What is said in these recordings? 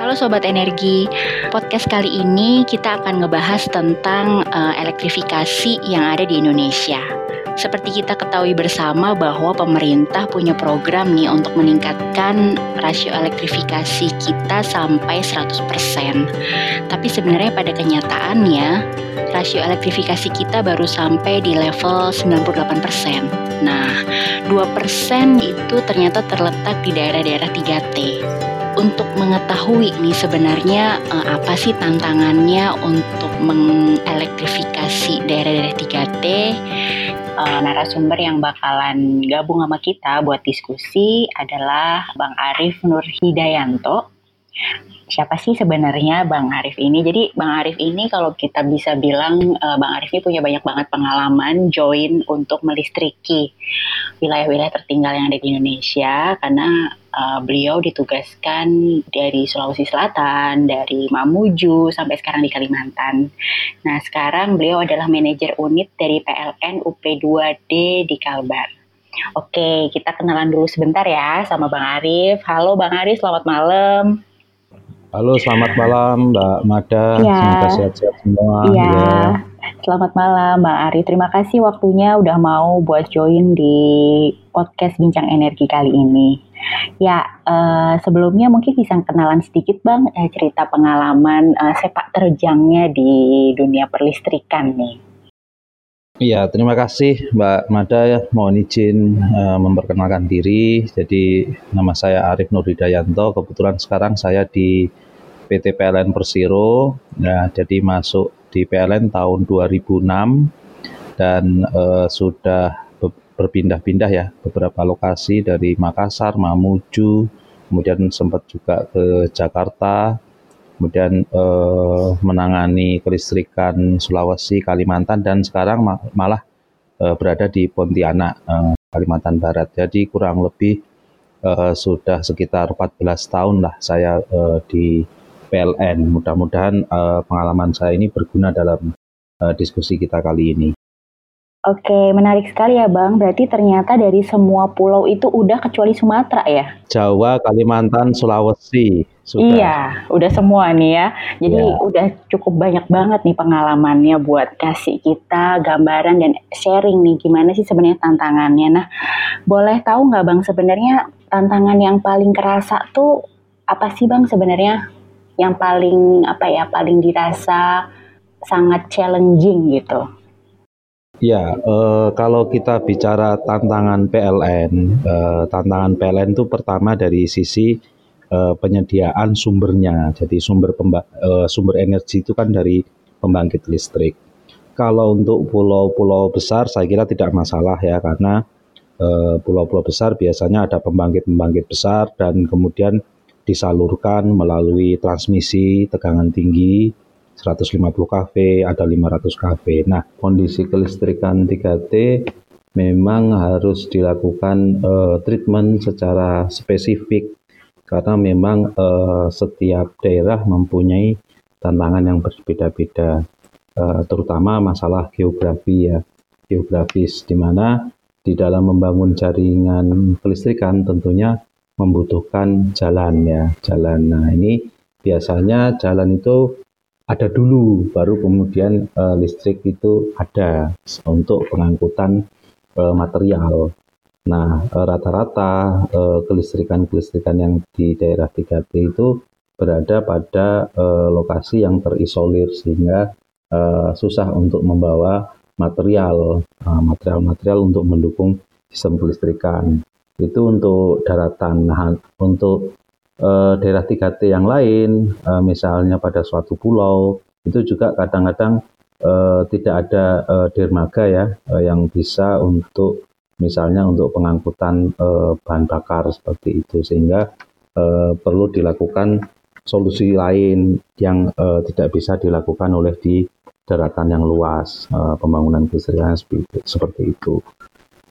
Halo Sobat Energi, podcast kali ini kita akan ngebahas tentang uh, elektrifikasi yang ada di Indonesia. Seperti kita ketahui bersama bahwa pemerintah punya program nih untuk meningkatkan rasio elektrifikasi kita sampai 100%. Tapi sebenarnya pada kenyataannya, rasio elektrifikasi kita baru sampai di level 98%. Nah, 2% itu ternyata terletak di daerah-daerah 3T untuk mengetahui nih sebenarnya uh, apa sih tantangannya untuk mengelektrifikasi daerah-daerah 3T uh, eh, narasumber yang bakalan gabung sama kita buat diskusi adalah Bang Arif Nur Hidayanto siapa sih sebenarnya Bang Arif ini? Jadi Bang Arif ini kalau kita bisa bilang uh, Bang Arif ini punya banyak banget pengalaman join untuk melistriki wilayah-wilayah tertinggal yang ada di Indonesia karena uh, beliau ditugaskan dari Sulawesi Selatan, dari Mamuju sampai sekarang di Kalimantan. Nah, sekarang beliau adalah manajer unit dari PLN UP2D di Kalbar. Oke, kita kenalan dulu sebentar ya sama Bang Arif. Halo Bang Arif, selamat malam. Halo, selamat malam Mbak Mada. Ya. Semoga sehat-sehat semua. Iya. Ya. Selamat malam Mbak Ari. Terima kasih waktunya udah mau buat join di podcast Bincang Energi kali ini. Ya, uh, sebelumnya mungkin bisa kenalan sedikit Bang eh, cerita pengalaman uh, sepak terjangnya di dunia perlistrikan nih. Iya, terima kasih Mbak Mada. Mohon izin uh, memperkenalkan diri. Jadi nama saya Arif Nur Hidayanto. Kebetulan sekarang saya di PT PLN Persiro. Ya, jadi masuk di PLN tahun 2006 dan uh, sudah berpindah-pindah ya beberapa lokasi dari Makassar, Mamuju, kemudian sempat juga ke Jakarta, kemudian eh, menangani kelistrikan Sulawesi, Kalimantan, dan sekarang ma malah eh, berada di Pontianak, eh, Kalimantan Barat. Jadi kurang lebih eh, sudah sekitar 14 tahun lah saya eh, di PLN. Mudah-mudahan eh, pengalaman saya ini berguna dalam eh, diskusi kita kali ini. Oke, menarik sekali ya Bang. Berarti ternyata dari semua pulau itu udah kecuali Sumatera ya? Jawa, Kalimantan, Sulawesi. Sudah. Iya, udah semua nih ya. Jadi ya. udah cukup banyak banget nih pengalamannya buat kasih kita gambaran dan sharing nih gimana sih sebenarnya tantangannya. Nah, boleh tahu nggak Bang sebenarnya tantangan yang paling kerasa tuh apa sih Bang sebenarnya? Yang paling apa ya, paling dirasa sangat challenging gitu. Ya, eh, kalau kita bicara tantangan PLN, eh, tantangan PLN itu pertama dari sisi eh, penyediaan sumbernya. Jadi sumber eh, sumber energi itu kan dari pembangkit listrik. Kalau untuk pulau-pulau besar, saya kira tidak masalah ya, karena eh, pulau-pulau besar biasanya ada pembangkit-pembangkit besar dan kemudian disalurkan melalui transmisi tegangan tinggi 150 kV, ada 500 kV. Nah, kondisi kelistrikan 3T memang harus dilakukan uh, treatment secara spesifik karena memang uh, setiap daerah mempunyai tantangan yang berbeda-beda, uh, terutama masalah geografi ya, geografis di mana di dalam membangun jaringan kelistrikan tentunya membutuhkan jalan ya, jalan. Nah, ini biasanya jalan itu ada dulu, baru kemudian uh, listrik itu ada untuk pengangkutan uh, material. Nah, eh, rata-rata uh, kelistrikan-kelistrikan yang di daerah 3T itu berada pada uh, lokasi yang terisolir sehingga uh, susah untuk membawa material, material-material untuk mendukung sistem kelistrikan. Itu untuk daratan. Untuk uh, daerah 3T yang lain, uh, misalnya pada suatu pulau, itu juga kadang-kadang uh, tidak ada uh, dermaga ya uh, yang bisa untuk misalnya untuk pengangkutan uh, bahan bakar seperti itu sehingga uh, perlu dilakukan solusi lain yang uh, tidak bisa dilakukan oleh di daratan yang luas uh, pembangunan kelistrikan seperti itu.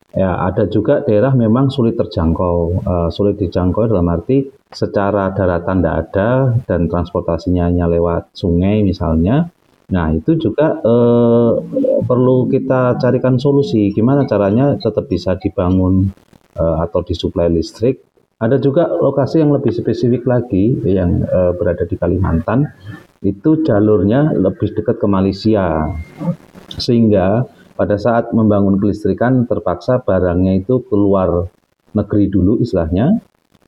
Ya, ada juga daerah memang sulit terjangkau. Uh, sulit dijangkau dalam arti secara daratan tidak ada dan transportasinya hanya lewat sungai misalnya. Nah, itu juga uh, perlu kita carikan solusi. Gimana caranya tetap bisa dibangun uh, atau disuplai listrik Ada juga lokasi yang lebih spesifik lagi yang uh, berada di Kalimantan, itu jalurnya lebih dekat ke Malaysia. Sehingga pada saat membangun kelistrikan terpaksa barangnya itu keluar negeri dulu istilahnya,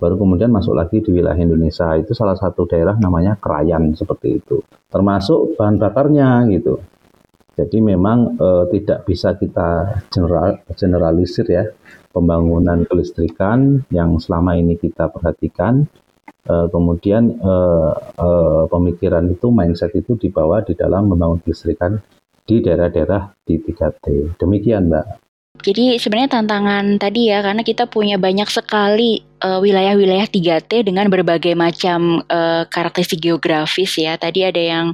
baru kemudian masuk lagi di wilayah Indonesia. Itu salah satu daerah namanya Krayan seperti itu. Termasuk bahan bakarnya gitu. Jadi memang e, tidak bisa kita general, generalisir ya pembangunan kelistrikan yang selama ini kita perhatikan. E, kemudian e, e, pemikiran itu, mindset itu dibawa di dalam membangun kelistrikan di daerah-daerah di 3T. Demikian Mbak. Jadi sebenarnya tantangan tadi ya karena kita punya banyak sekali wilayah-wilayah uh, 3T dengan berbagai macam uh, karakteristik geografis ya. Tadi ada yang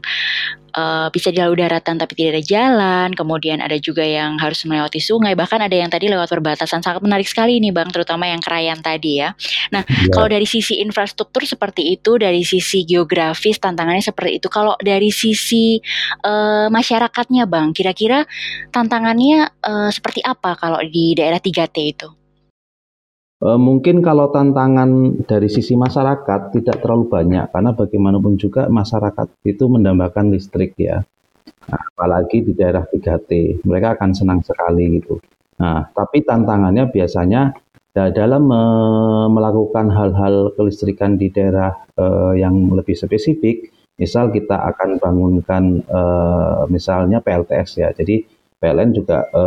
uh, bisa dilalui daratan tapi tidak ada jalan, kemudian ada juga yang harus melewati sungai, bahkan ada yang tadi lewat perbatasan. Sangat menarik sekali nih Bang, terutama yang kerayan tadi ya. Nah, ya. kalau dari sisi infrastruktur seperti itu, dari sisi geografis tantangannya seperti itu. Kalau dari sisi uh, masyarakatnya Bang, kira-kira tantangannya uh, seperti apa kalau di daerah 3T itu? E, mungkin kalau tantangan dari sisi masyarakat tidak terlalu banyak karena bagaimanapun juga masyarakat itu mendambakan listrik ya. Nah, apalagi di daerah 3T, mereka akan senang sekali gitu. Nah, tapi tantangannya biasanya dalam me melakukan hal-hal kelistrikan di daerah e, yang lebih spesifik, misal kita akan bangunkan e, misalnya PLTS ya. Jadi PLN juga e,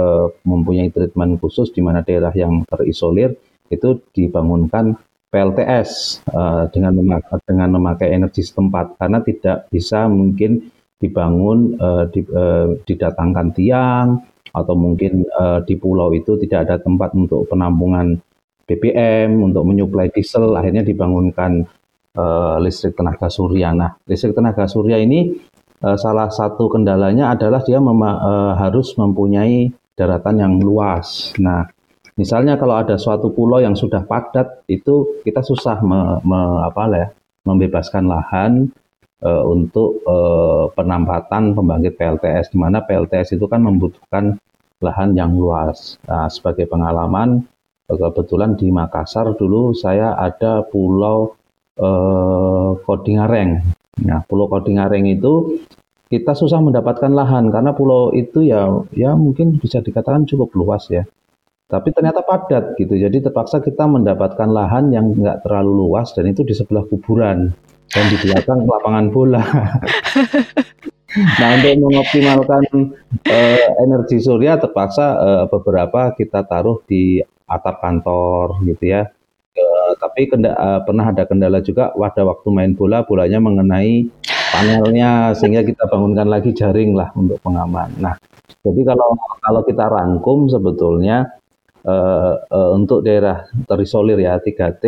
mempunyai treatment khusus di mana daerah yang terisolir itu dibangunkan PLTS uh, eh, dengan memakai, dengan memakai energi setempat karena tidak bisa mungkin dibangun uh, di, uh, didatangkan tiang atau mungkin uh, di pulau itu tidak ada tempat untuk penampungan BBM untuk menyuplai diesel akhirnya dibangunkan uh, listrik tenaga surya. Nah, listrik tenaga surya ini uh, salah satu kendalanya adalah dia uh, harus mempunyai daratan yang luas. Nah, Misalnya kalau ada suatu pulau yang sudah padat, itu kita susah me, me, apa ya, membebaskan lahan e, untuk e, penampatan pembangkit PLTS, di mana PLTS itu kan membutuhkan lahan yang luas. Nah, sebagai pengalaman, kebetulan di Makassar dulu saya ada pulau e, Kodingareng. Nah, pulau Kodingareng itu kita susah mendapatkan lahan karena pulau itu ya ya mungkin bisa dikatakan cukup luas ya. Tapi ternyata padat gitu. Jadi terpaksa kita mendapatkan lahan yang nggak terlalu luas dan itu di sebelah kuburan dan di belakang lapangan bola. nah untuk mengoptimalkan uh, energi surya terpaksa uh, beberapa kita taruh di atap kantor gitu ya. Uh, tapi kenda, uh, pernah ada kendala juga pada waktu main bola bolanya mengenai panelnya sehingga kita bangunkan lagi jaring lah untuk pengaman. Nah jadi kalau kalau kita rangkum sebetulnya uh, uh, untuk daerah terisolir ya 3T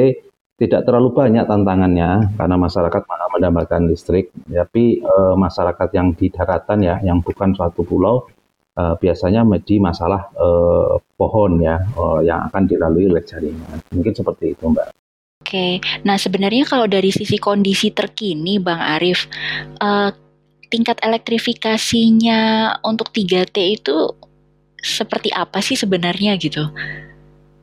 tidak terlalu banyak tantangannya karena masyarakat mendapatkan listrik, tapi uh, masyarakat yang di daratan ya, yang bukan suatu pulau, uh, biasanya di masalah uh, pohon ya, uh, yang akan dilalui oleh jaringan. Mungkin seperti itu, Mbak. Oke, nah sebenarnya kalau dari sisi kondisi terkini, Bang Arief, uh, tingkat elektrifikasinya untuk 3T itu seperti apa sih sebenarnya gitu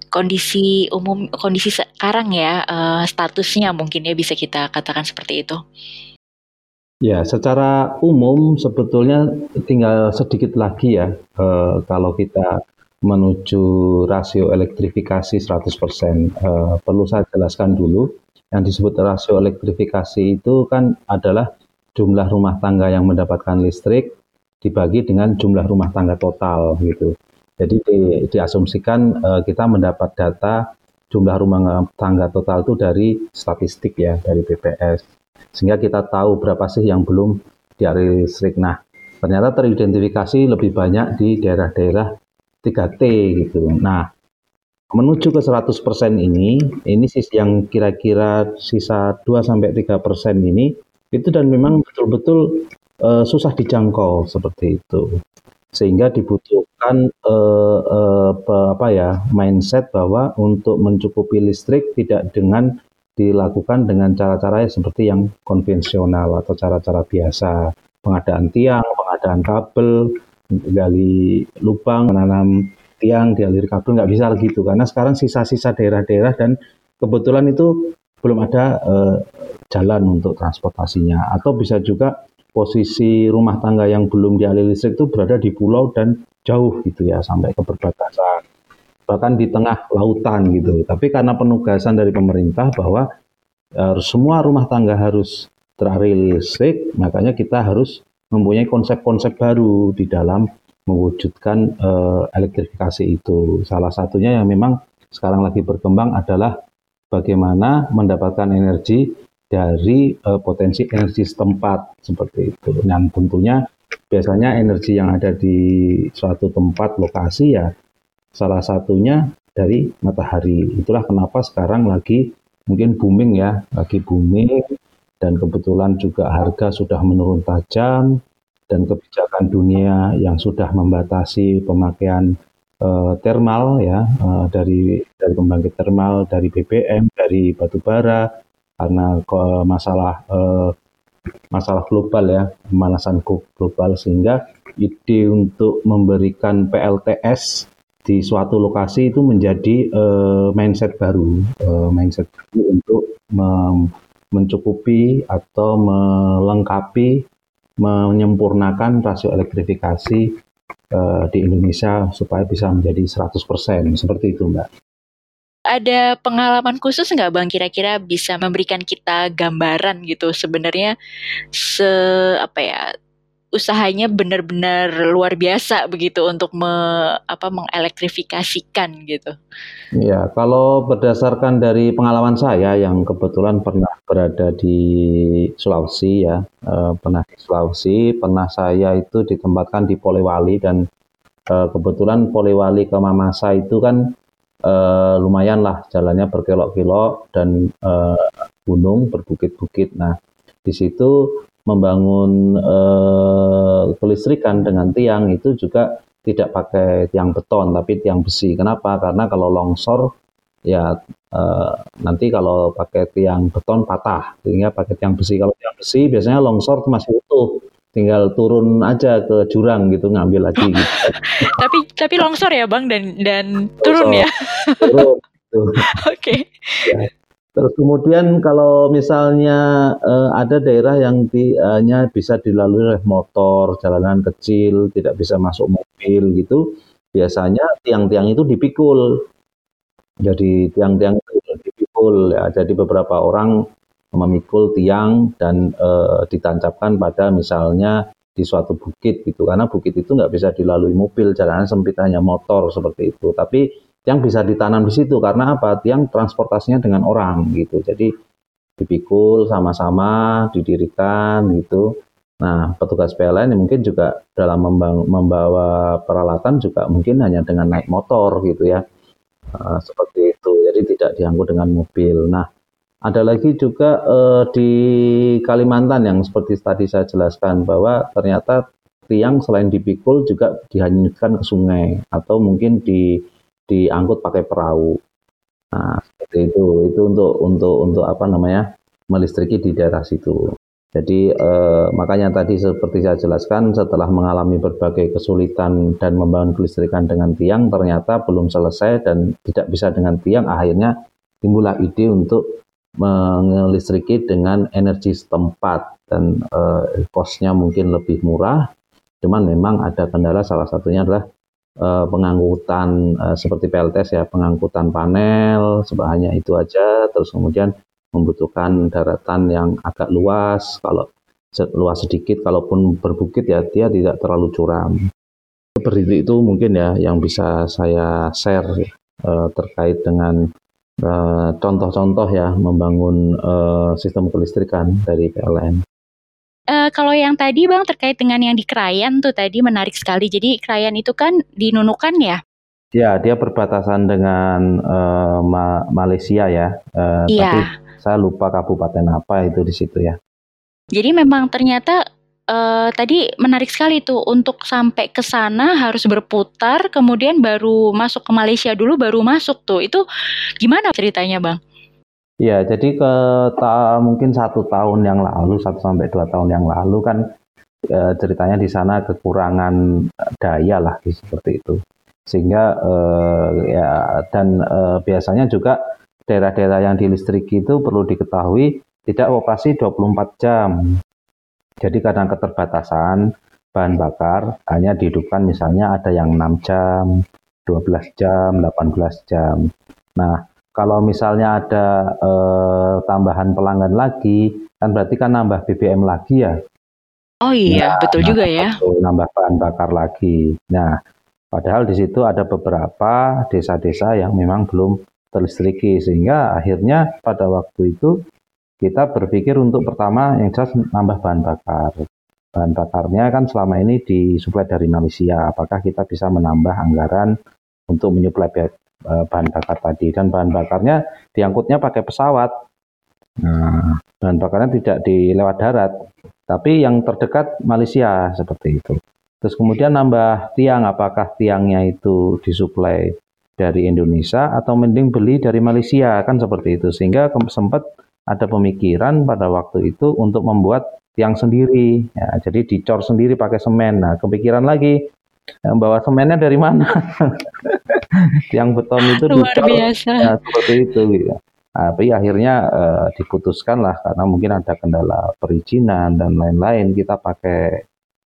kondisi umum kondisi sekarang ya uh, statusnya mungkin ya bisa kita katakan seperti itu. Ya, secara umum sebetulnya tinggal sedikit lagi ya uh, kalau kita menuju rasio elektrifikasi 100%. Uh, perlu saya jelaskan dulu yang disebut rasio elektrifikasi itu kan adalah jumlah rumah tangga yang mendapatkan listrik dibagi dengan jumlah rumah tangga total gitu. Jadi di, diasumsikan uh, kita mendapat data jumlah rumah tangga total itu dari statistik ya dari BPS sehingga kita tahu berapa sih yang belum dialiri listrik. Nah ternyata teridentifikasi lebih banyak di daerah-daerah 3T gitu. Nah menuju ke 100% ini, ini sisi yang kira-kira sisa 2 sampai 3% ini itu dan memang betul-betul uh, susah dijangkau seperti itu. Sehingga dibutuhkan uh, uh, apa ya mindset bahwa untuk mencukupi listrik tidak dengan dilakukan dengan cara-cara seperti yang konvensional atau cara-cara biasa. Pengadaan tiang, pengadaan kabel, gali lubang, menanam tiang, dialiri kabel nggak bisa gitu. Karena sekarang sisa-sisa daerah-daerah dan kebetulan itu belum ada uh, jalan untuk transportasinya. Atau bisa juga posisi rumah tangga yang belum dialiri listrik itu berada di pulau dan jauh gitu ya sampai ke perbatasan. Bahkan di tengah lautan gitu. Tapi karena penugasan dari pemerintah bahwa uh, semua rumah tangga harus teraliri listrik makanya kita harus mempunyai konsep-konsep baru di dalam mewujudkan uh, elektrifikasi itu. Salah satunya yang memang sekarang lagi berkembang adalah bagaimana mendapatkan energi dari uh, potensi energi setempat seperti itu. Dan tentunya biasanya energi yang ada di suatu tempat lokasi ya salah satunya dari matahari. Itulah kenapa sekarang lagi mungkin booming ya, lagi booming dan kebetulan juga harga sudah menurun tajam dan kebijakan dunia yang sudah membatasi pemakaian uh, thermal ya uh, dari dari pembangkit thermal, dari BBM, dari batu bara karena uh, masalah uh, masalah global ya, pemanasan global sehingga ide untuk memberikan PLTS di suatu lokasi itu menjadi uh, mindset baru, uh, mindset baru untuk mencukupi atau melengkapi menyempurnakan rasio elektrifikasi uh, di Indonesia supaya bisa menjadi 100% seperti itu Mbak. Ada pengalaman khusus nggak Bang kira-kira bisa memberikan kita gambaran gitu sebenarnya se apa ya usahanya benar-benar luar biasa begitu untuk me, apa mengelektrifikasikan gitu. Ya, kalau berdasarkan dari pengalaman saya yang kebetulan pernah berada di Sulawesi ya, eh, pernah di Sulawesi, pernah saya itu ditempatkan di Polewali dan eh, kebetulan Polewali ke Mamasa itu kan eh, lumayan lah jalannya berkelok-kelok dan eh, gunung berbukit-bukit. Nah, di situ membangun uh, kelistrikan dengan tiang itu juga tidak pakai tiang beton tapi tiang besi. Kenapa? Karena kalau longsor ya uh, nanti kalau pakai tiang beton patah, sehingga pakai tiang besi. Kalau tiang besi biasanya longsor masih utuh, tinggal turun aja ke jurang gitu ngambil lagi. Gitu. tapi tapi longsor ya bang dan dan turun ya. Turun. Oke. Okay. Ya, Terus kemudian kalau misalnya uh, ada daerah yang di, hanya bisa dilalui oleh motor, jalanan kecil, tidak bisa masuk mobil gitu, biasanya tiang-tiang itu dipikul. Jadi tiang-tiang itu dipikul ya. Jadi beberapa orang memikul tiang dan uh, ditancapkan pada misalnya di suatu bukit gitu karena bukit itu nggak bisa dilalui mobil jalanan sempit hanya motor seperti itu tapi yang bisa ditanam di situ karena apa? Tiang transportasinya dengan orang gitu. Jadi dipikul sama-sama, didirikan gitu. Nah, petugas PLN mungkin juga dalam membawa peralatan juga mungkin hanya dengan naik motor gitu ya. Uh, seperti itu. Jadi tidak diangkut dengan mobil. Nah, ada lagi juga uh, di Kalimantan yang seperti tadi saya jelaskan bahwa ternyata tiang selain dipikul juga dihanyutkan ke sungai atau mungkin di diangkut pakai perahu. Nah, seperti itu. Itu untuk untuk untuk apa namanya? melistriki di daerah situ. Jadi eh, makanya tadi seperti saya jelaskan setelah mengalami berbagai kesulitan dan membangun kelistrikan dengan tiang ternyata belum selesai dan tidak bisa dengan tiang akhirnya timbullah ide untuk melistriki dengan energi setempat dan eh, kosnya mungkin lebih murah. Cuman memang ada kendala salah satunya adalah uh, pengangkutan uh, seperti PLTS ya, pengangkutan panel sebanyak itu aja, terus kemudian membutuhkan daratan yang agak luas, kalau luas sedikit, kalaupun berbukit ya dia tidak terlalu curam. Seperti itu mungkin ya yang bisa saya share uh, terkait dengan contoh-contoh uh, ya membangun uh, sistem kelistrikan dari PLN. Uh, kalau yang tadi Bang terkait dengan yang di Krayan tuh tadi menarik sekali. Jadi Krayan itu kan di Nunukan ya? Ya, dia berbatasan dengan uh, Ma Malaysia ya. Uh, iya. Tapi saya lupa kabupaten apa itu di situ ya. Jadi memang ternyata uh, tadi menarik sekali tuh untuk sampai ke sana harus berputar, kemudian baru masuk ke Malaysia dulu, baru masuk tuh. Itu gimana ceritanya, Bang? Ya, jadi ke ta, mungkin satu tahun yang lalu, satu sampai dua tahun yang lalu kan e, ceritanya di sana kekurangan daya lah seperti itu. Sehingga e, ya dan e, biasanya juga daerah-daerah yang dilistriki itu perlu diketahui tidak operasi 24 jam. Jadi karena keterbatasan bahan bakar hanya dihidupkan misalnya ada yang 6 jam, 12 jam, 18 jam. Nah, kalau misalnya ada eh, tambahan pelanggan lagi, kan berarti kan nambah BBM lagi ya. Oh iya, nah, betul juga ya. Nambah bahan bakar lagi. Nah, padahal di situ ada beberapa desa-desa yang memang belum terlistriki sehingga akhirnya pada waktu itu kita berpikir untuk pertama yang jelas nambah bahan bakar. Bahan bakarnya kan selama ini disuplai dari Malaysia. Apakah kita bisa menambah anggaran untuk menyuplai eh, bahan bakar tadi? Dan bahan bakarnya diangkutnya pakai pesawat. Nah, bahan bakarnya tidak di lewat darat, tapi yang terdekat Malaysia seperti itu. Terus kemudian nambah tiang, apakah tiangnya itu disuplai dari Indonesia atau mending beli dari Malaysia kan seperti itu sehingga sempat ada pemikiran pada waktu itu untuk membuat tiang sendiri. Ya, jadi dicor sendiri pakai semen. Nah, kepikiran lagi bawa semennya dari mana? tiang beton itu Luar dicor biasa. Ya, seperti itu. Gitu. Tapi akhirnya uh, diputuskan lah karena mungkin ada kendala perizinan dan lain-lain kita pakai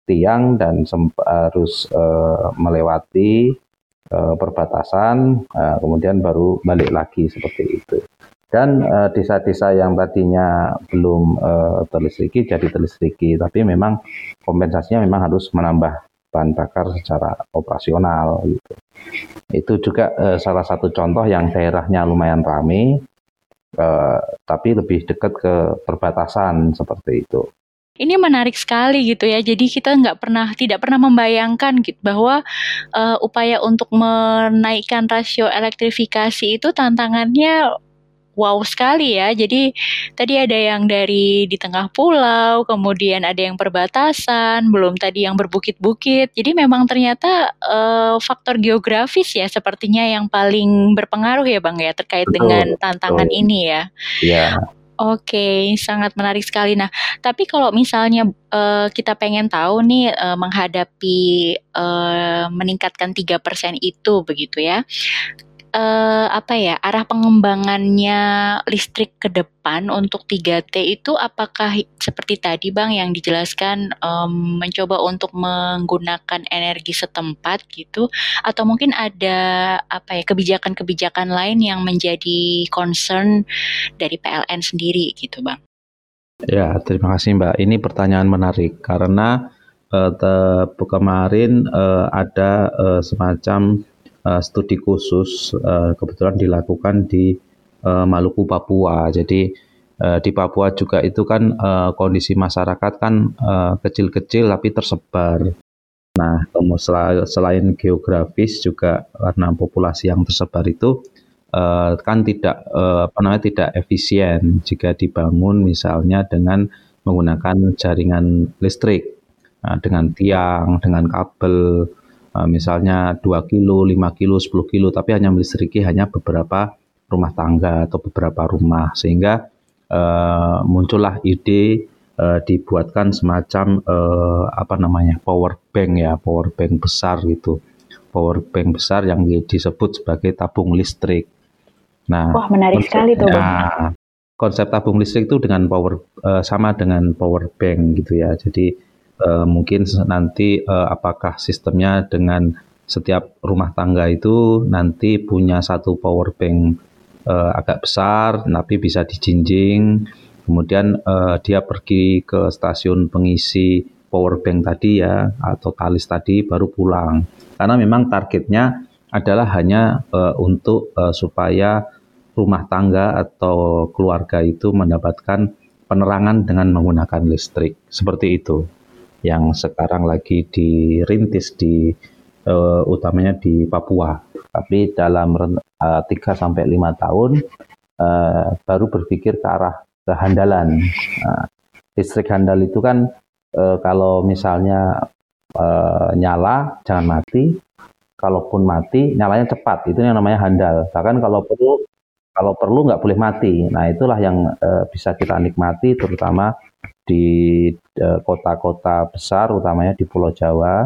tiang dan harus uh, melewati uh, perbatasan, uh, kemudian baru balik lagi seperti itu dan eh, desa-desa uh, yang tadinya belum uh, terlistriki jadi terlistriki tapi memang kompensasinya memang harus menambah bahan bakar secara operasional gitu. Itu juga uh, salah satu contoh yang daerahnya lumayan ramai uh, tapi lebih dekat ke perbatasan seperti itu. Ini menarik sekali gitu ya. Jadi kita nggak pernah tidak pernah membayangkan gitu bahwa uh, upaya untuk menaikkan rasio elektrifikasi itu tantangannya wow sekali ya. Jadi tadi ada yang dari di tengah pulau, kemudian ada yang perbatasan, belum tadi yang berbukit-bukit. Jadi memang ternyata uh, faktor geografis ya sepertinya yang paling berpengaruh ya Bang ya terkait betul, dengan tantangan betul. ini ya. Iya. Oke, okay, sangat menarik sekali. Nah, tapi kalau misalnya uh, kita pengen tahu nih uh, menghadapi uh, meningkatkan tiga persen itu begitu ya uh, apa ya, arah pengembangannya listrik ke depan untuk 3T itu apakah seperti tadi Bang yang dijelaskan, um, mencoba untuk menggunakan energi setempat gitu, atau mungkin ada apa ya, kebijakan-kebijakan lain yang menjadi concern dari PLN sendiri gitu Bang? Ya, terima kasih Mbak. Ini pertanyaan menarik karena, uh, kemarin, uh, ada, uh, semacam uh, studi khusus uh, kebetulan dilakukan di uh, Maluku Papua. Jadi uh, di Papua juga itu kan uh, kondisi masyarakat kan kecil-kecil uh, tapi tersebar. Nah, selain geografis juga karena populasi yang tersebar itu uh, kan tidak uh, apa namanya tidak efisien jika dibangun misalnya dengan menggunakan jaringan listrik, nah, dengan tiang, dengan kabel, misalnya 2 kilo, 5 kilo, 10 kilo, tapi hanya melistriki hanya beberapa rumah tangga atau beberapa rumah sehingga uh, muncullah ide uh, dibuatkan semacam uh, apa namanya power bank ya power bank besar gitu power bank besar yang disebut sebagai tabung listrik. Nah, wah menarik sekali tuh. Nah, konsep tabung listrik itu dengan power uh, sama dengan power bank gitu ya. Jadi uh, mungkin nanti uh, apakah sistemnya dengan setiap rumah tangga itu nanti punya satu power bank uh, agak besar, tapi bisa dijinjing. Kemudian uh, dia pergi ke stasiun pengisi power bank tadi ya atau talis tadi baru pulang. Karena memang targetnya adalah hanya uh, untuk uh, supaya rumah tangga atau keluarga itu mendapatkan penerangan dengan menggunakan listrik. Seperti itu yang sekarang lagi dirintis di uh, utamanya di Papua. Tapi dalam uh, 3 sampai 5 tahun uh, baru berpikir ke arah kehandalan. Nah, listrik handal itu kan uh, kalau misalnya uh, nyala jangan mati, kalaupun mati nyalanya cepat. Itu yang namanya handal. Bahkan kalau perlu kalau perlu nggak boleh mati. Nah itulah yang uh, bisa kita nikmati terutama di e, kota-kota besar, utamanya di Pulau Jawa,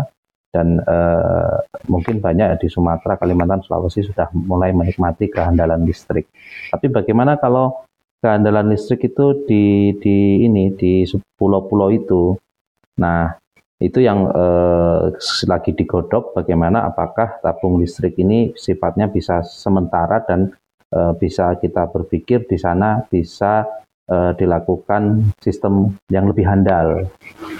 dan uh, mungkin banyak di Sumatera, Kalimantan, Sulawesi sudah mulai menikmati kehandalan listrik. Tapi bagaimana kalau kehandalan listrik itu di di ini di pulau-pulau itu? Nah, itu yang uh, lagi digodok bagaimana apakah tabung listrik ini sifatnya bisa sementara dan uh, bisa kita berpikir di sana bisa uh, dilakukan sistem yang lebih handal.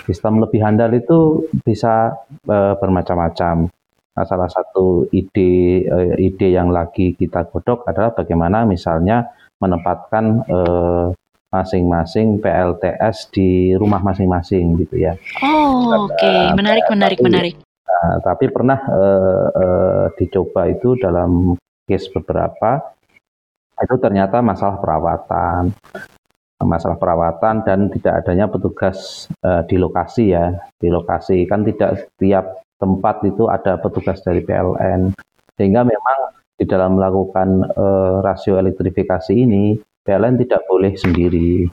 Sistem lebih handal itu bisa uh, bermacam-macam. Nah, salah satu ide uh, ide yang lagi kita godok adalah bagaimana misalnya menempatkan masing-masing PLTS di rumah masing-masing gitu ya. Oh, oke, okay. menarik, menarik, tapi, menarik. Uh, tapi pernah uh, uh, dicoba itu dalam case beberapa itu ternyata masalah perawatan masalah perawatan dan tidak adanya petugas uh, di lokasi ya. Di lokasi kan tidak setiap tempat itu ada petugas dari PLN sehingga memang di dalam melakukan uh, rasio elektrifikasi ini PLN tidak boleh sendiri.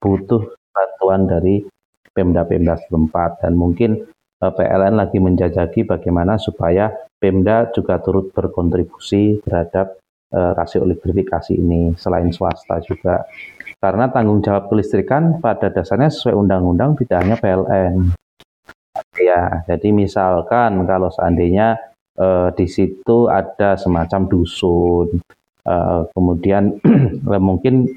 Butuh bantuan dari Pemda-Pemda setempat dan mungkin uh, eh, PLN lagi menjajaki bagaimana supaya Pemda juga turut berkontribusi terhadap rasio elektrifikasi ini. Selain swasta juga karena tanggung jawab kelistrikan pada dasarnya sesuai undang-undang tidak hanya PLN. Ya, jadi misalkan kalau seandainya eh, di situ ada semacam dusun, eh, kemudian mungkin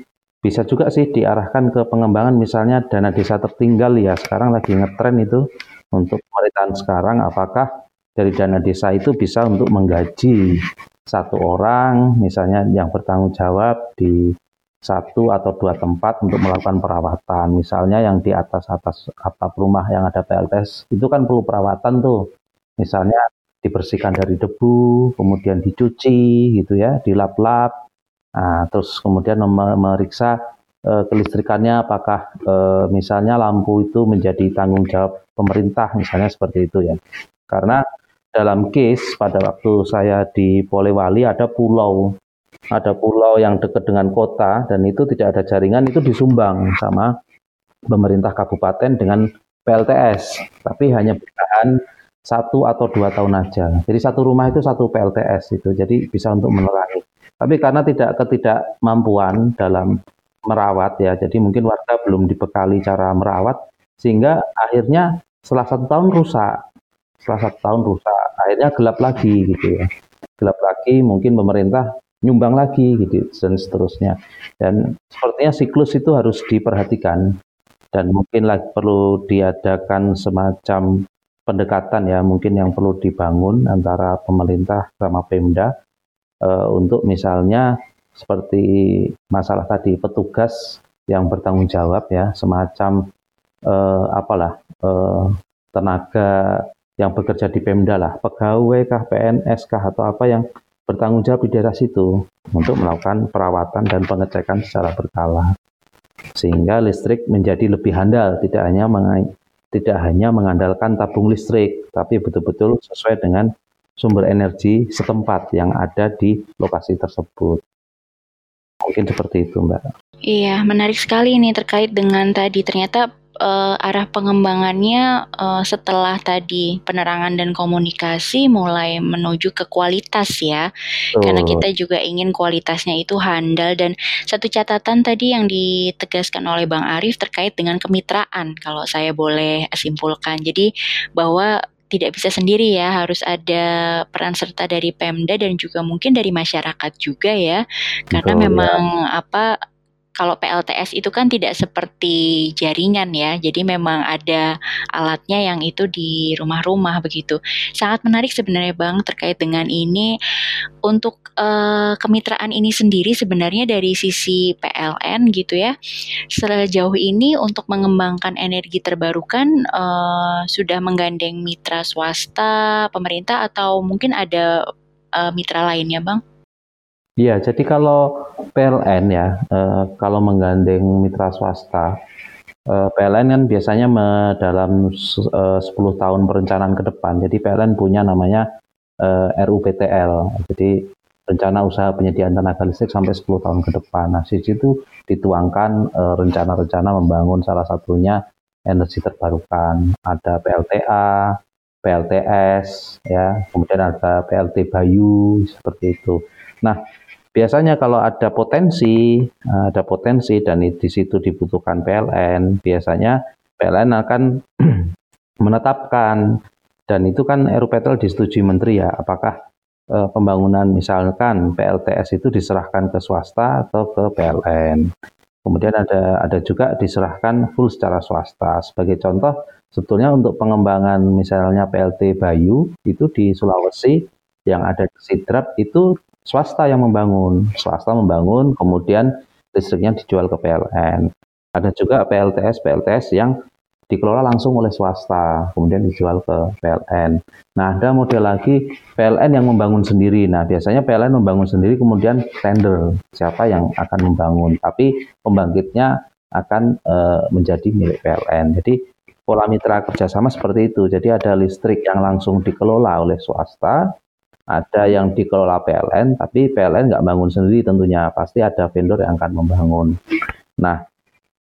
bisa juga sih diarahkan ke pengembangan misalnya dana desa tertinggal ya sekarang lagi ngetren itu untuk pemerintahan sekarang apakah dari dana desa itu bisa untuk menggaji satu orang misalnya yang bertanggung jawab di satu atau dua tempat untuk melakukan perawatan. Misalnya yang di atas atas atap rumah yang ada PLTS itu kan perlu perawatan tuh. Misalnya dibersihkan dari debu, kemudian dicuci gitu ya, dilap-lap. Nah, terus kemudian memeriksa e, kelistrikannya apakah e, misalnya lampu itu menjadi tanggung jawab pemerintah misalnya seperti itu ya. Karena dalam case pada waktu saya di Polewali ada pulau ada pulau yang dekat dengan kota dan itu tidak ada jaringan itu disumbang sama pemerintah kabupaten dengan PLTS tapi hanya bertahan satu atau dua tahun aja. Jadi satu rumah itu satu PLTS itu jadi bisa untuk menerangi. Tapi karena tidak ketidakmampuan dalam merawat ya jadi mungkin warga belum dibekali cara merawat sehingga akhirnya setelah satu tahun rusak. Setelah satu tahun rusak akhirnya gelap lagi gitu ya. Gelap lagi mungkin pemerintah nyumbang lagi gitu dan seterusnya. Dan sepertinya siklus itu harus diperhatikan dan mungkin lagi perlu diadakan semacam pendekatan ya mungkin yang perlu dibangun antara pemerintah sama Pemda e, untuk misalnya seperti masalah tadi petugas yang bertanggung jawab ya semacam e, apalah e, tenaga yang bekerja di Pemda lah pegawai kah PNS kah atau apa yang bertanggung jawab di daerah situ untuk melakukan perawatan dan pengecekan secara berkala. Sehingga listrik menjadi lebih handal tidak hanya tidak hanya mengandalkan tabung listrik tapi betul-betul sesuai dengan sumber energi setempat yang ada di lokasi tersebut. Mungkin seperti itu mbak. Iya, menarik sekali ini terkait dengan tadi. Ternyata uh, arah pengembangannya uh, setelah tadi penerangan dan komunikasi mulai menuju ke kualitas ya. Oh. Karena kita juga ingin kualitasnya itu handal dan satu catatan tadi yang ditegaskan oleh Bang Arief terkait dengan kemitraan kalau saya boleh simpulkan. Jadi bahwa tidak bisa sendiri ya, harus ada peran serta dari Pemda dan juga mungkin dari masyarakat juga ya. Karena Betul, memang ya. apa kalau PLTS itu kan tidak seperti jaringan ya, jadi memang ada alatnya yang itu di rumah-rumah begitu. Sangat menarik sebenarnya Bang terkait dengan ini. Untuk uh, kemitraan ini sendiri sebenarnya dari sisi PLN gitu ya, sejauh ini untuk mengembangkan energi terbarukan uh, sudah menggandeng mitra swasta, pemerintah atau mungkin ada uh, mitra lainnya Bang? Iya, jadi kalau PLN ya, eh, kalau menggandeng mitra swasta, eh, PLN kan biasanya dalam eh, 10 tahun perencanaan ke depan. Jadi PLN punya namanya eh, RUPTL. Jadi rencana usaha penyediaan tenaga listrik sampai 10 tahun ke depan. Nah, di situ dituangkan eh, rencana-rencana membangun salah satunya energi terbarukan. Ada PLTA, PLTS ya, kemudian ada PLT Bayu seperti itu. Nah, biasanya kalau ada potensi, ada potensi dan di situ dibutuhkan PLN, biasanya PLN akan menetapkan dan itu kan RUPTL disetujui menteri ya, apakah eh, pembangunan misalkan PLTS itu diserahkan ke swasta atau ke PLN. Kemudian ada ada juga diserahkan full secara swasta. Sebagai contoh, sebetulnya untuk pengembangan misalnya PLT Bayu itu di Sulawesi yang ada di Sidrap itu swasta yang membangun. Swasta membangun, kemudian listriknya dijual ke PLN. Ada juga PLTS PLTS yang dikelola langsung oleh swasta, kemudian dijual ke PLN. Nah, ada model lagi PLN yang membangun sendiri. Nah, biasanya PLN membangun sendiri kemudian tender siapa yang akan membangun, tapi pembangkitnya akan e, menjadi milik PLN. Jadi pola mitra kerjasama seperti itu. Jadi ada listrik yang langsung dikelola oleh swasta, ada yang dikelola PLN, tapi PLN nggak bangun sendiri tentunya, pasti ada vendor yang akan membangun. Nah,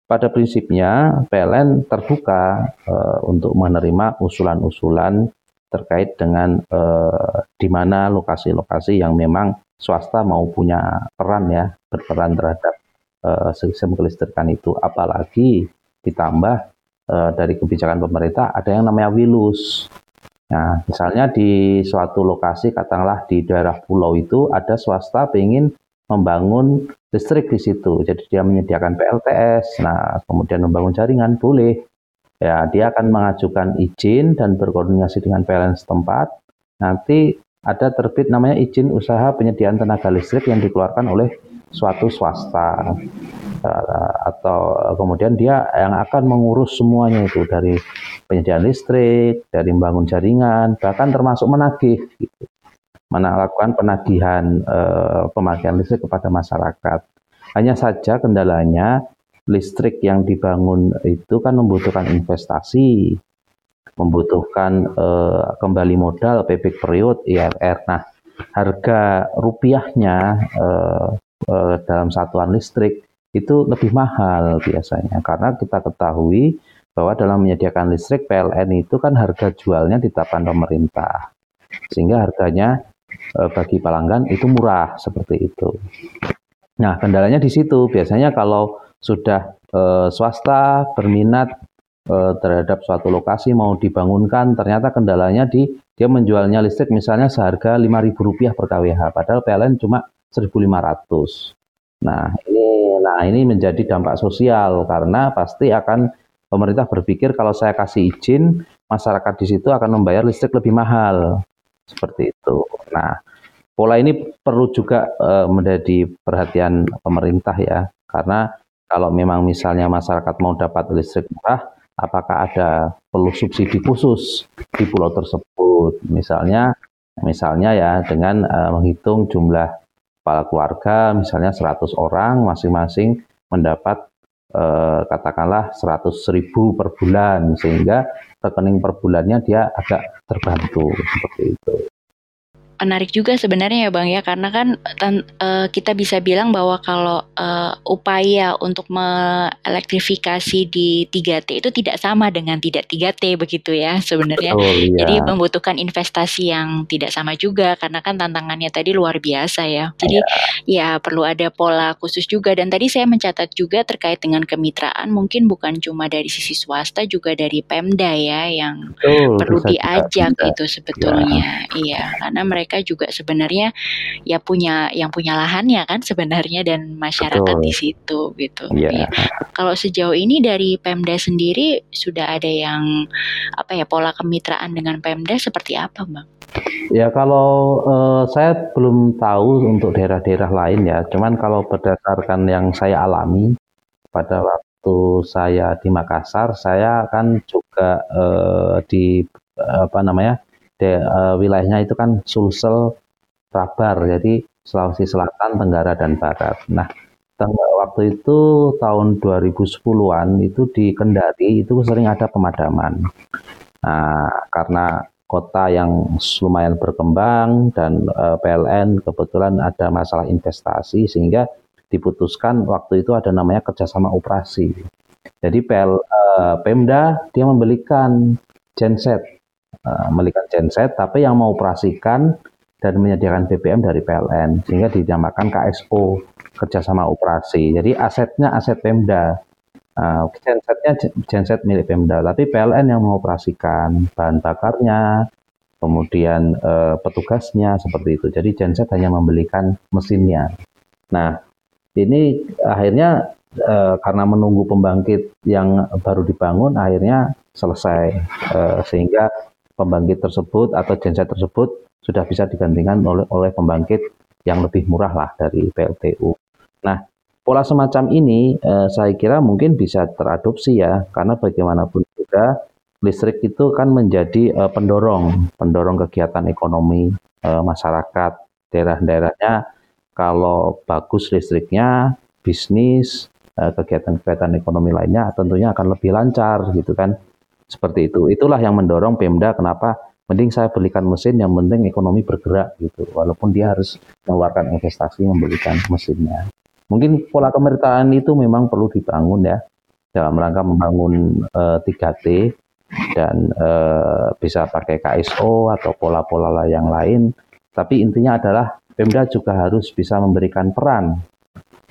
pada prinsipnya PLN terbuka uh, untuk menerima usulan-usulan terkait dengan uh, di mana lokasi-lokasi yang memang swasta mau punya peran ya berperan terhadap uh, sistem kelistrikan itu. Apalagi ditambah dari kebijakan pemerintah ada yang namanya wilus Nah, misalnya di suatu lokasi, katakanlah di daerah pulau itu ada swasta ingin membangun listrik di situ. Jadi dia menyediakan PLTS, nah kemudian membangun jaringan boleh. Ya, dia akan mengajukan izin dan berkoordinasi dengan PLN setempat. Nanti ada terbit namanya izin usaha penyediaan tenaga listrik yang dikeluarkan oleh suatu swasta uh, atau kemudian dia yang akan mengurus semuanya itu dari penyediaan listrik, dari membangun jaringan, bahkan termasuk menagih. Gitu melakukan penagihan eh, pemakaian listrik kepada masyarakat. Hanya saja kendalanya listrik yang dibangun itu kan membutuhkan investasi, membutuhkan eh, kembali modal payback period IRR. Nah, harga rupiahnya eh, eh, dalam satuan listrik itu lebih mahal biasanya karena kita ketahui bahwa dalam menyediakan listrik PLN itu kan harga jualnya ditetapkan pemerintah sehingga harganya Eh, bagi pelanggan itu murah seperti itu. Nah, kendalanya di situ. Biasanya kalau sudah e, swasta berminat e, terhadap suatu lokasi mau dibangunkan, ternyata kendalanya di dia menjualnya listrik misalnya seharga Rp5.000 per kWh, padahal PLN cuma 1.500. Nah, ini nah ini menjadi dampak sosial karena pasti akan pemerintah berpikir kalau saya kasih izin, masyarakat di situ akan membayar listrik lebih mahal. Seperti itu. Nah, pola ini perlu juga uh, menjadi perhatian pemerintah ya, karena kalau memang misalnya masyarakat mau dapat listrik murah, apakah ada perlu subsidi khusus di pulau tersebut? Misalnya, misalnya ya dengan uh, menghitung jumlah kepala keluarga, misalnya 100 orang masing-masing mendapat eh, katakanlah 100 ribu per bulan sehingga rekening per bulannya dia agak terbantu seperti itu menarik juga sebenarnya ya Bang ya karena kan uh, kita bisa bilang bahwa kalau uh, upaya untuk melektrifikasi di 3T itu tidak sama dengan tidak 3T begitu ya sebenarnya. Oh, iya. Jadi membutuhkan investasi yang tidak sama juga karena kan tantangannya tadi luar biasa ya. Jadi ya, ya perlu ada pola khusus juga dan tadi saya mencatat juga terkait dengan kemitraan mungkin bukan cuma dari sisi swasta juga dari Pemda ya yang oh, perlu diajak itu sebetulnya. Ya. Iya, karena mereka mereka juga sebenarnya ya punya yang punya lahannya kan sebenarnya dan masyarakat Betul. di situ gitu. Yeah. Ya. Kalau sejauh ini dari Pemda sendiri sudah ada yang apa ya pola kemitraan dengan Pemda seperti apa, Bang? Ya kalau uh, saya belum tahu untuk daerah-daerah lain ya, cuman kalau berdasarkan yang saya alami pada waktu saya di Makassar, saya kan juga uh, di apa namanya de, uh, wilayahnya itu kan Sulsel, Rabar, jadi Sulawesi Selatan, Tenggara dan Barat. Nah, waktu itu tahun 2010-an itu di Kendari itu sering ada pemadaman. Nah, karena kota yang lumayan berkembang dan uh, eh, PLN kebetulan ada masalah investasi sehingga diputuskan waktu itu ada namanya kerjasama operasi. Jadi PL, uh, Pemda dia membelikan genset uh, membelikan genset, tapi yang mau operasikan dan menyediakan BBM dari PLN, sehingga dinamakan KSO, kerjasama operasi. Jadi asetnya aset Pemda, uh, gensetnya genset milik Pemda, tapi PLN yang mengoperasikan bahan bakarnya, kemudian uh, petugasnya seperti itu. Jadi genset hanya membelikan mesinnya. Nah, ini akhirnya uh, karena menunggu pembangkit yang baru dibangun, akhirnya selesai uh, sehingga pembangkit tersebut atau genset tersebut sudah bisa digantikan oleh, oleh pembangkit yang lebih murah lah dari PLTU. Nah, pola semacam ini eh, saya kira mungkin bisa teradopsi ya, karena bagaimanapun juga listrik itu kan menjadi eh, pendorong, pendorong kegiatan ekonomi eh, masyarakat daerah-daerahnya. Kalau bagus listriknya, bisnis, eh, kegiatan-kegiatan ekonomi lainnya tentunya akan lebih lancar gitu kan. Seperti itu. Itulah yang mendorong Pemda kenapa mending saya belikan mesin yang penting ekonomi bergerak gitu. Walaupun dia harus mengeluarkan investasi membelikan mesinnya. Mungkin pola pemerintahan itu memang perlu dibangun ya dalam rangka membangun uh, eh, 3T dan uh, bisa pakai KSO atau pola-pola yang lain. Tapi intinya adalah Pemda juga harus bisa memberikan peran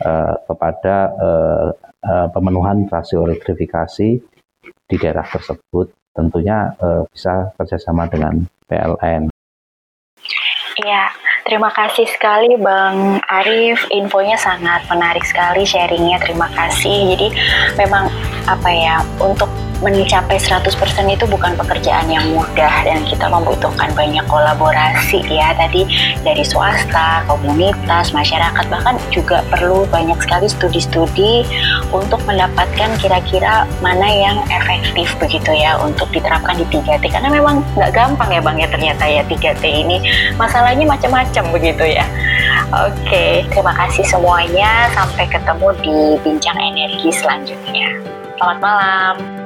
uh, kepada uh, uh, pemenuhan rasio elektrifikasi di daerah tersebut tentunya uh, bisa kerjasama dengan PLN. Iya, terima kasih sekali Bang Arif. Infonya sangat menarik sekali sharingnya. Terima kasih. Jadi memang apa ya untuk mencapai 100% itu bukan pekerjaan yang mudah dan kita membutuhkan banyak kolaborasi ya tadi dari swasta, komunitas, masyarakat bahkan juga perlu banyak sekali studi-studi untuk mendapatkan kira-kira mana yang efektif begitu ya untuk diterapkan di 3T karena memang nggak gampang ya Bang ya ternyata ya 3T ini masalahnya macam-macam begitu ya. Oke, terima kasih semuanya. Sampai ketemu di bincang energi selanjutnya. Selamat malam.